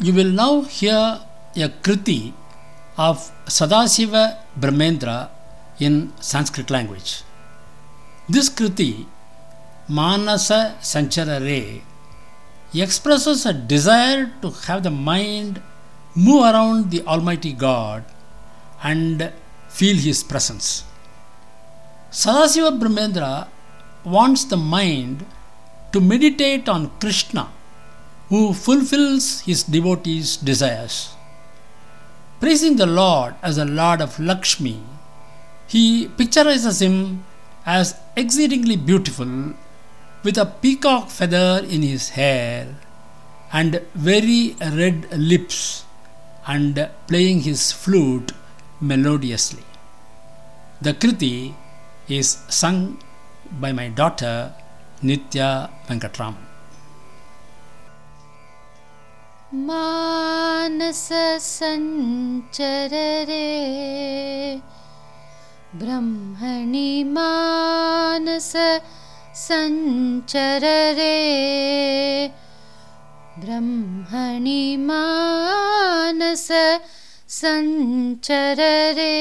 You will now hear a kriti of Sadasiva Brahmendra in Sanskrit language. This kriti, Manasa Sancharare, expresses a desire to have the mind move around the Almighty God and feel His presence. Sadasiva Brahmendra wants the mind to meditate on Krishna, who fulfills his devotees' desires. Praising the Lord as the Lord of Lakshmi, he picturizes him as exceedingly beautiful with a peacock feather in his hair and very red lips and playing his flute melodiously. The Kriti is sung by my daughter Nitya Venkatraman. मानससञ्चररे ब्रह्मणि मानस सञ्चररे ब्रह्मणि मानस सञ्चररे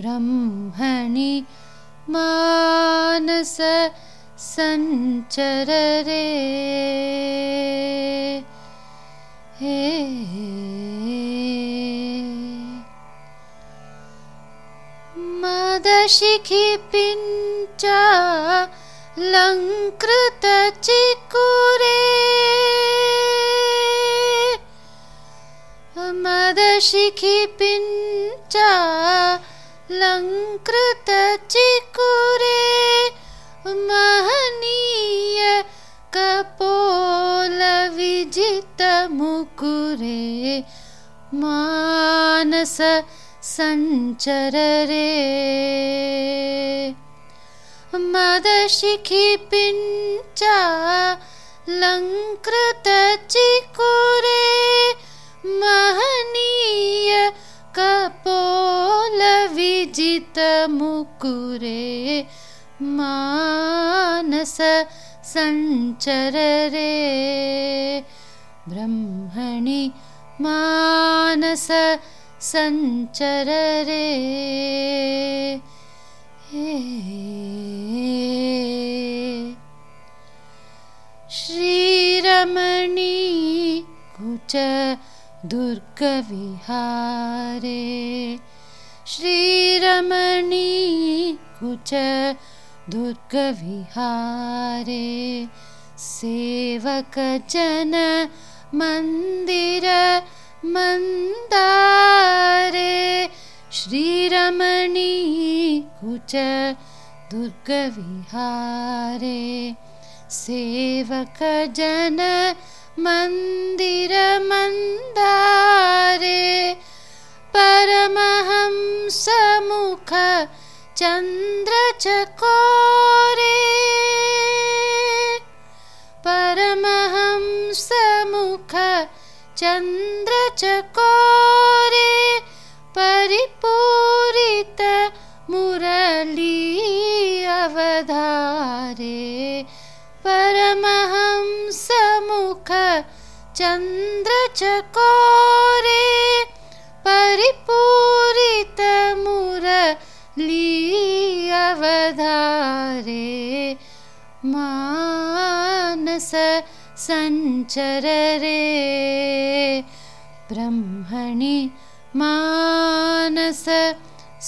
ब्रह्मणि मानस सञ्चररे हे मदशिखिपिञ्च लङ्कृतचिकुरे मदशिखिपिञ्च लङ्कृतचिकुरे कपोलविजितमुकुरे मानस सञ्चररे मदशिखिपिञ्च लङ्कृतचिकुरे महनीय कपोलविजितमुकुरे मानस सञ्चररे ब्रह्मणि मानस सञ्चररे हे श्रीरमणी कुच दुर्गविहारे श्रीरमणी कुच दुर्गविहारे सेवकजन मन्दिर मन्दारे श्रीरमणी कुच दुर्गविहारे सेवकजन मन्दिर मन्दारे परमहंसमुख चन्द्रचकोरे चन्द्रचकोरे परिपूरित मुरली अवधारे परमहंसमुख चन्द्रचकोरे परिपूरित मुरली अवधारे मानस सञ्चररे ब्रह्मणि मानस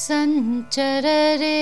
सञ्चररे